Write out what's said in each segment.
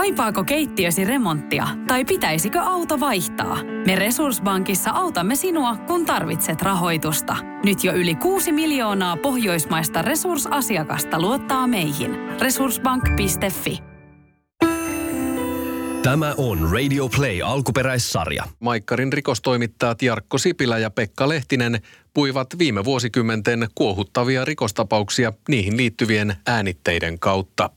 Kaipaako keittiösi remonttia tai pitäisikö auto vaihtaa? Me Resurssbankissa autamme sinua, kun tarvitset rahoitusta. Nyt jo yli 6 miljoonaa pohjoismaista resursasiakasta luottaa meihin. Resurssbank.fi Tämä on Radio Play alkuperäissarja. Maikkarin rikostoimittajat Jarkko Sipilä ja Pekka Lehtinen puivat viime vuosikymmenten kuohuttavia rikostapauksia niihin liittyvien äänitteiden kautta.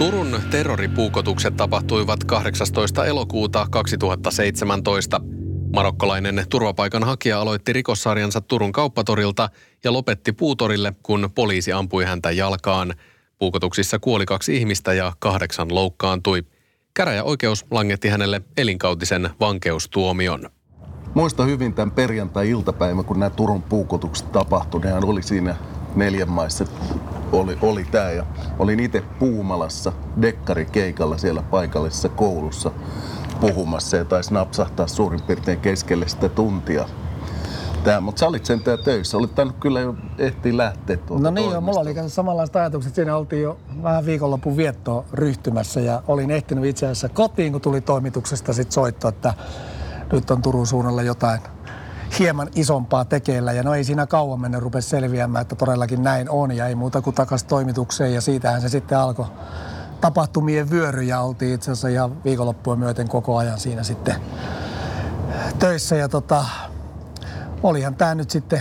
Turun terroripuukotukset tapahtuivat 18. elokuuta 2017. Marokkolainen turvapaikanhakija aloitti rikossarjansa Turun kauppatorilta ja lopetti puutorille, kun poliisi ampui häntä jalkaan. Puukotuksissa kuoli kaksi ihmistä ja kahdeksan loukkaantui. Käräjäoikeus langetti hänelle elinkautisen vankeustuomion. Muista hyvin tämän perjantai-iltapäivän, kun nämä Turun puukotukset tapahtui. Hän oli siinä neljän maissa oli, oli tämä. Ja olin itse Puumalassa dekkarikeikalla siellä paikallisessa koulussa puhumassa ja taisi napsahtaa suurin piirtein keskelle sitä tuntia. Tää, mutta sä olit sentään töissä. Olit tainnut kyllä jo ehtiä lähteä tuolta No niin, joo, mulla oli samanlaiset ajatukset. Siinä oltiin jo vähän viikonlopun viettoa ryhtymässä ja olin ehtinyt itse asiassa kotiin, kun tuli toimituksesta sit soitto, että nyt on Turun suunnalla jotain hieman isompaa tekeillä. Ja no ei siinä kauan mennä rupesi selviämään, että todellakin näin on ja ei muuta kuin takaisin toimitukseen. Ja siitähän se sitten alkoi tapahtumien vyöry ja oltiin itse asiassa ihan viikonloppua myöten koko ajan siinä sitten töissä. Ja tota, olihan tämä nyt sitten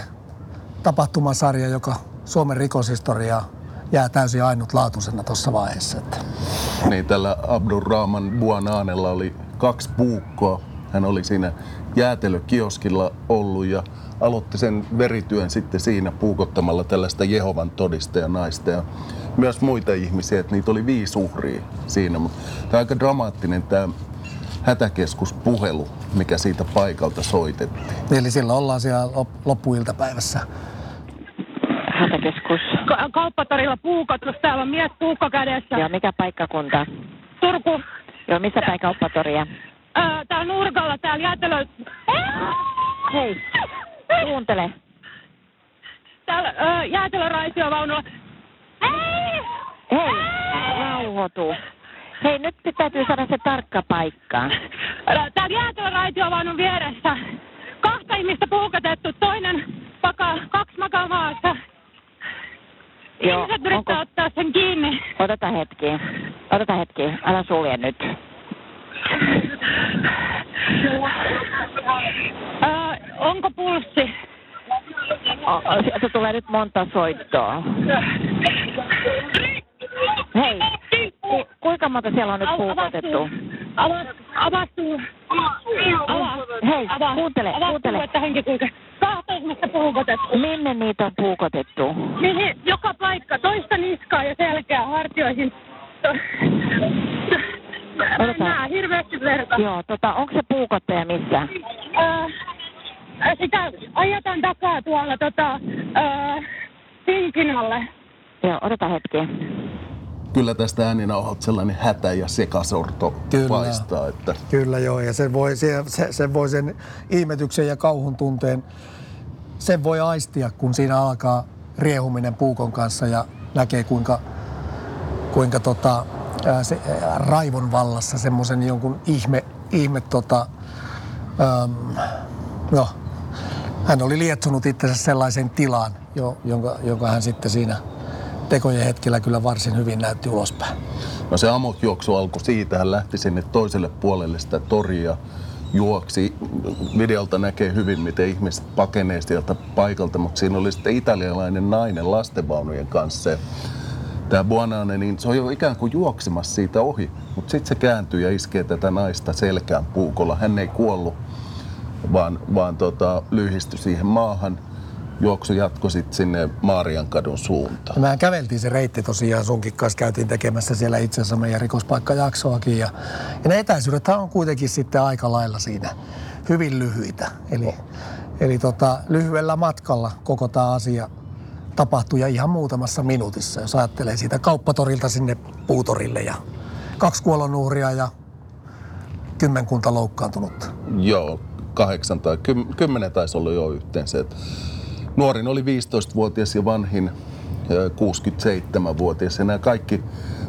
tapahtumasarja, joka Suomen rikoshistoriaa jää täysin ainutlaatuisena tuossa vaiheessa. Että. Niin, tällä Abdurrahman Buanaanella oli kaksi puukkoa. Hän oli siinä jäätelökioskilla ollut ja aloitti sen verityön sitten siinä puukottamalla tällaista Jehovan todistajanaista ja myös muita ihmisiä, että niitä oli viisi uhria siinä. Mutta tämä on aika dramaattinen tämä hätäkeskuspuhelu, mikä siitä paikalta soitettiin. Eli silloin ollaan siellä loppuiltapäivässä. Hätäkeskus. Ka- kauppatorilla puukotus, täällä on mies puukko kädessä. Ja mikä paikkakunta? Turku. Joo, missä päin kauppatoria? Täällä nurkalla, täällä jäätelö... Hei, kuuntele. Täällä öö, jäätelöraitiovaunulla. Hei, rauhoitu. Hei, nyt täytyy saada se tarkka paikka. Täällä jäätelöraitiovaunun vieressä. Kahta ihmistä puukotettu, toinen makaa, kaksi makaa maassa. Joo, Ihmiset yrittää onko- ottaa sen kiinni. Odota hetki. Odota hetki. Älä sulje nyt. Öö, onko pulssi? Sieltä tulee nyt monta soittoa. Hei, ku- kuinka monta siellä on nyt puukotettu? Avastuu. Hei, kuuntele, kuuntele. että henki kulkee. Kahta ihmistä puukotettu. Minne niitä on puukotettu? Mihin, joka paikka, toista niskaa ja selkeää hartioihin. Mä en Odota. näe hirveästi verta. Joo, tota, onko se puukottaja missä? Öö, sitä ajetaan takaa tuolla tota, öö, Pinkinalle. Joo, odota hetki. Kyllä tästä ääninauhalta sellainen hätä ja sekasorto Kyllä. paistaa. Että Kyllä joo, ja se voi, se, se, se voi sen ihmetyksen ja kauhun tunteen, sen voi aistia, kun siinä alkaa riehuminen puukon kanssa ja näkee kuinka, kuinka tota, ää, se, ää, raivon vallassa semmoisen jonkun ihme, ihme tota, äm, no, hän oli lietsonut itsensä sellaisen tilaan, jo, jonka, jonka hän sitten siinä tekojen hetkellä kyllä varsin hyvin näytti ulospäin. No se amokjuoksu alkoi siitä, hän lähti sinne toiselle puolelle sitä toria, juoksi. Videolta näkee hyvin, miten ihmiset pakenee sieltä paikalta, mutta siinä oli sitten italialainen nainen lastenvaunujen kanssa. Tämä Buonane, niin se on jo ikään kuin juoksemassa siitä ohi, mutta sitten se kääntyy ja iskee tätä naista selkään puukolla. Hän ei kuollut, vaan, vaan tota, lyhistyi siihen maahan. Juoksu jatkoi sitten sinne Maariankadun suuntaan. Mehän käveltiin se reitti tosiaan sunkin kanssa, käytiin tekemässä siellä itse asiassa meidän rikospaikkajaksoakin. Ja, ja ne etäisyydet on kuitenkin sitten aika lailla siinä hyvin lyhyitä. Eli, eli tota, lyhyellä matkalla koko tämä asia tapahtui ja ihan muutamassa minuutissa, jos ajattelee siitä kauppatorilta sinne puutorille ja kaksi kuolonuhria ja kymmenkunta loukkaantunutta. Joo, kahdeksan tai kymmenen taisi olla jo yhteensä. Et nuorin oli 15-vuotias ja vanhin 67-vuotias. Ja nämä kaikki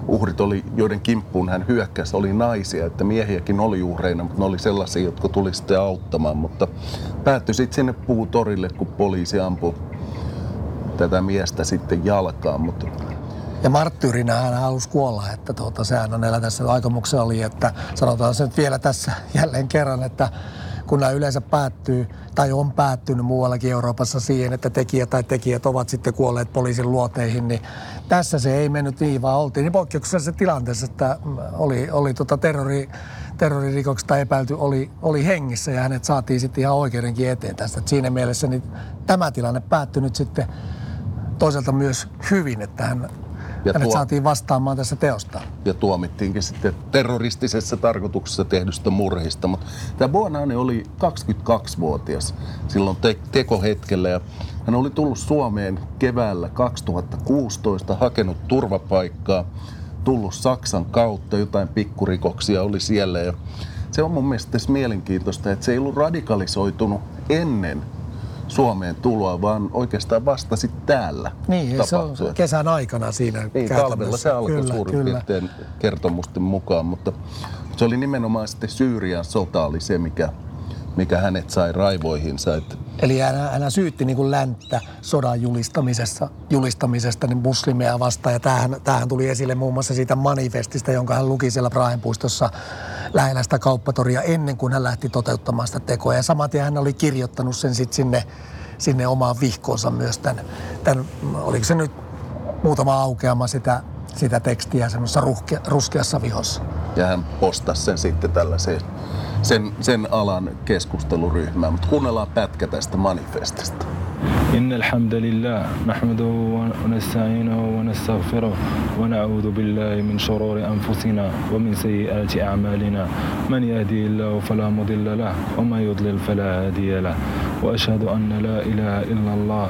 uhrit oli, joiden kimppuun hän hyökkäsi, oli naisia, että miehiäkin oli uhreina, mutta ne oli sellaisia, jotka tuli sitten auttamaan. Mutta päättyi sitten sinne puutorille, kun poliisi ampui tätä miestä sitten jalkaan. Mutta ja marttyyrinä hän halusi kuolla, että tuota, sehän on tässä aikomuksen oli, että sanotaan se nyt vielä tässä jälleen kerran, että kun nämä yleensä päättyy tai on päättynyt muuallakin Euroopassa siihen, että tekijä tai tekijät ovat sitten kuolleet poliisin luoteihin, niin tässä se ei mennyt niin, vaan oltiin niin poikkeuksellisessa tilanteessa, että oli, oli tota terrori, terroririkoksesta epäilty oli, oli hengissä ja hänet saatiin sitten ihan oikeudenkin eteen tästä. Et siinä mielessä niin tämä tilanne päättyi nyt sitten toisaalta myös hyvin, että hän ja hänet tuo, saatiin vastaamaan tässä teosta. Ja tuomittiinkin sitten terroristisessa tarkoituksessa tehdystä murhista. Mutta tämä Buonani oli 22-vuotias silloin te- tekohetkellä ja hän oli tullut Suomeen keväällä 2016, hakenut turvapaikkaa, tullut Saksan kautta, jotain pikkurikoksia oli siellä ja se on mun mielestä mielenkiintoista, että se ei ollut radikalisoitunut ennen Suomeen tuloa, vaan oikeastaan vasta sitten täällä Niin, se on kesän aikana siinä Niin, talvella se alkoi kyllä, suurin kyllä. piirtein kertomusten mukaan, mutta se oli nimenomaan sitten Syyrian sota oli se, mikä, mikä hänet sai raivoihinsa. Että Eli hän, hän syytti niin kuin länttä sodan julistamisessa, julistamisesta niin muslimeja vastaan. Ja tämähän, tämähän tuli esille muun muassa siitä manifestista, jonka hän luki siellä Prahenpuistossa lähellä sitä kauppatoria ennen kuin hän lähti toteuttamaan sitä tekoa. Ja samaten hän oli kirjoittanut sen sitten sinne, sinne omaan vihkoonsa myös tämän, tämän, oliko se nyt muutama aukeama sitä, sitä tekstiä semmoisessa ruskeassa vihossa. Ja hän postasi sen sitten tällaiseen sen, sen alan keskusteluryhmään. Mutta kuunnellaan pätkä tästä manifestista. إن الحمد لله نحمده ونستعينه ونستغفره ونعوذ بالله من شرور أنفسنا ومن سيئات أعمالنا من يهدي الله فلا مضل له ومن يضلل فلا هادي له وأشهد أن لا إله إلا الله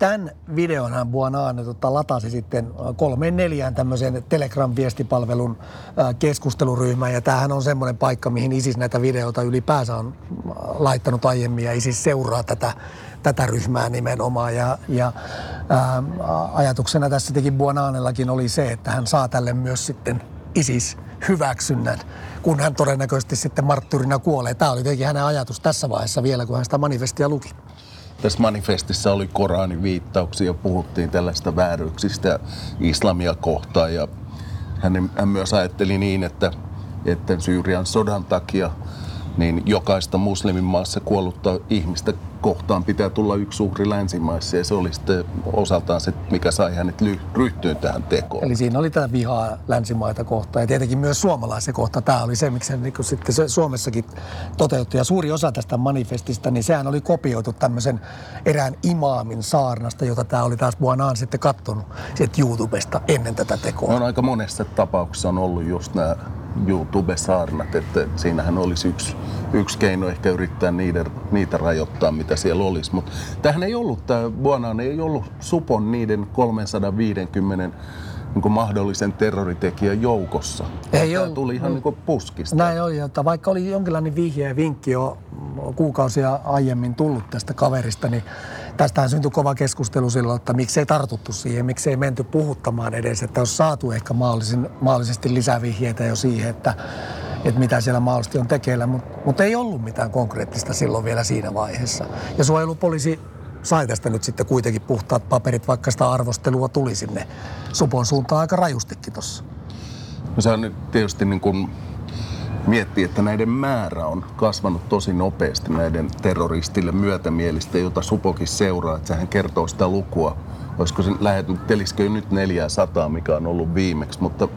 Tämän videon Buonaan tota, latasi sitten kolmeen neljään tämmöisen Telegram-viestipalvelun keskusteluryhmään. Ja tämähän on semmoinen paikka, mihin ISIS näitä videoita ylipäänsä on laittanut aiemmin. Ja ISIS seuraa tätä, tätä ryhmää nimenomaan. Ja, ja ää, ajatuksena tässä teki Buonaanellakin oli se, että hän saa tälle myös sitten ISIS hyväksynnän, kun hän todennäköisesti sitten marttyrina kuolee. Tämä oli tietenkin hänen ajatus tässä vaiheessa vielä, kun hän sitä manifestia luki. Tässä manifestissa oli Koranin viittauksia, puhuttiin tällaista vääryyksistä islamia kohtaan. Ja hän, hän myös ajatteli niin, että, että Syyrian sodan takia niin jokaista muslimimaassa kuollutta ihmistä kohtaan pitää tulla yksi uhri länsimaissa ja se oli sitten osaltaan se, mikä sai hänet ryhtyä tähän tekoon. Eli siinä oli tätä vihaa länsimaita kohtaan ja tietenkin myös suomalaisen kohtaan. Tämä oli se, miksi niin sitten se Suomessakin toteutti. Ja suuri osa tästä manifestista, niin sehän oli kopioitu tämmöisen erään imaamin saarnasta, jota tämä oli taas Buonaan sitten kattonut sieltä YouTubesta ennen tätä tekoa. On aika monessa tapauksessa on ollut just nämä YouTube-saarnat, että siinähän olisi yksi, yksi keino ehkä yrittää niitä, niitä rajoittaa, mitä siellä olisi. Mutta tähän ei ollut, tämä Buonaan ei ollut Supon niiden 350 niin kuin mahdollisen terroritekijän joukossa. Ei Tämä tuli ihan niin kuin puskista. Näin oli, että vaikka oli jonkinlainen vihje ja vinkki jo kuukausia aiemmin tullut tästä kaverista, niin tästähän syntyi kova keskustelu silloin, että miksei tartuttu siihen, miksei menty puhuttamaan edes, että olisi saatu ehkä mahdollisin, mahdollisesti lisävihjeitä jo siihen, että, että mitä siellä mahdollisesti on tekeillä, mutta, mutta ei ollut mitään konkreettista silloin vielä siinä vaiheessa. Ja suojelupoliisi sai tästä nyt sitten kuitenkin puhtaat paperit, vaikka sitä arvostelua tuli sinne Supon suuntaan aika rajustikin tuossa. No se on nyt tietysti niin kuin miettii, että näiden määrä on kasvanut tosi nopeasti näiden terroristille myötämielistä, jota Supokin seuraa. Että sehän kertoo sitä lukua. Olisiko se lähettelisikö nyt 400, mikä on ollut viimeksi. Mutta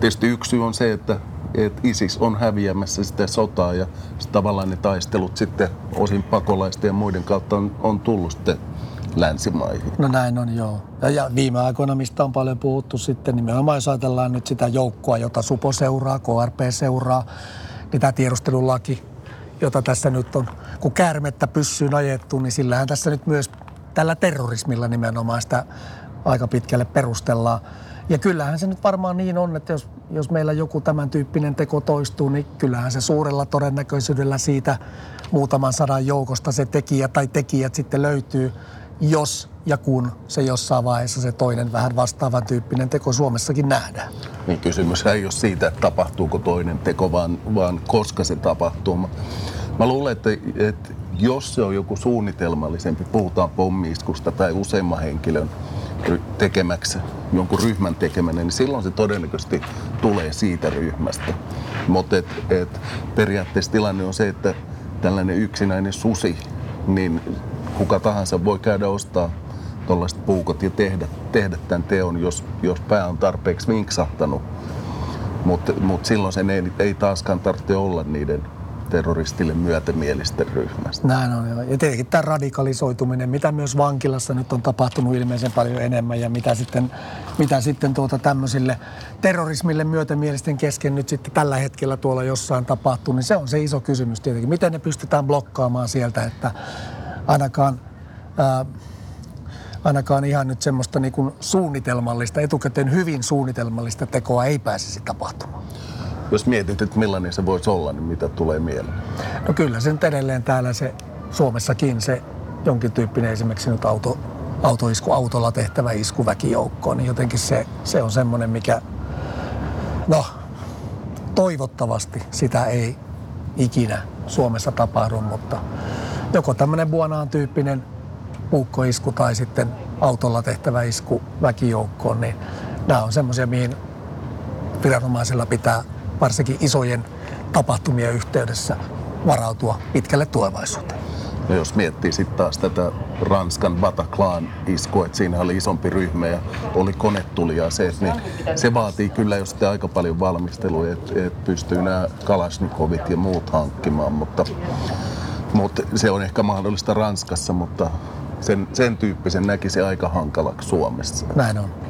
tietysti yksi syy on se, että että ISIS on häviämässä sitä sotaa ja tavallaan ne taistelut sitten osin pakolaisten ja muiden kautta on, on tullut sitten länsimaihin. No näin on, joo. Ja, ja viime aikoina, mistä on paljon puhuttu sitten, nimenomaan jos ajatellaan nyt sitä joukkoa, jota Supo seuraa, KRP seuraa, niin tämä tiedustelulaki, jota tässä nyt on, kun käärmettä pyssyyn ajettu, niin sillähän tässä nyt myös tällä terrorismilla nimenomaan sitä aika pitkälle perustellaan. Ja kyllähän se nyt varmaan niin on, että jos, jos meillä joku tämän tyyppinen teko toistuu, niin kyllähän se suurella todennäköisyydellä siitä muutaman sadan joukosta se tekijä tai tekijät sitten löytyy, jos ja kun se jossain vaiheessa se toinen vähän vastaavan tyyppinen teko Suomessakin nähdään. Niin kysymys ei ole siitä, että tapahtuuko toinen teko, vaan, vaan koska se tapahtuu. Mä, mä luulen, että, että jos se on joku suunnitelmallisempi, puhutaan pommiiskusta tai useamman henkilön tekemäksi, jonkun ryhmän tekeminen, niin silloin se todennäköisesti tulee siitä ryhmästä. Mutta et, et, periaatteessa tilanne on se, että tällainen yksinäinen susi, niin kuka tahansa voi käydä ostaa tuollaiset puukot ja tehdä, tehdä tämän teon, jos, jos pää on tarpeeksi vinksahtanut. Mutta mut silloin sen ei, ei taaskaan tarvitse olla niiden terroristille myötämielisten ryhmästä. Näin on. Ja tietenkin tämä radikalisoituminen, mitä myös vankilassa nyt on tapahtunut ilmeisen paljon enemmän ja mitä sitten, mitä sitten tuota tämmöisille terrorismille myötämielisten kesken nyt sitten tällä hetkellä tuolla jossain tapahtuu, niin se on se iso kysymys tietenkin. Miten ne pystytään blokkaamaan sieltä, että ainakaan... Ää, ainakaan ihan nyt semmoista niin kuin suunnitelmallista, etukäteen hyvin suunnitelmallista tekoa ei pääsisi tapahtumaan. Jos mietit, että millainen se voisi olla, niin mitä tulee mieleen? No kyllä sen edelleen täällä se Suomessakin se jonkin tyyppinen esimerkiksi nyt auto, autoisku, autolla tehtävä isku väkijoukkoon, niin jotenkin se, se on semmoinen, mikä, no toivottavasti sitä ei ikinä Suomessa tapahdu, mutta joko tämmöinen Buonaan tyyppinen puukkoisku tai sitten autolla tehtävä isku väkijoukkoon, niin nämä on semmoisia, mihin viranomaisilla pitää varsinkin isojen tapahtumien yhteydessä varautua pitkälle tulevaisuuteen. Ja jos miettii sitten taas tätä Ranskan Bataclan iskua, että siinä oli isompi ryhmä ja oli konetulia se, niin se vaatii kyllä jo sitten aika paljon valmistelua, että et pystyy nämä Kalashnikovit ja muut hankkimaan, mutta, mutta se on ehkä mahdollista Ranskassa, mutta sen, sen tyyppisen näkisi aika hankalaksi Suomessa. Näin on.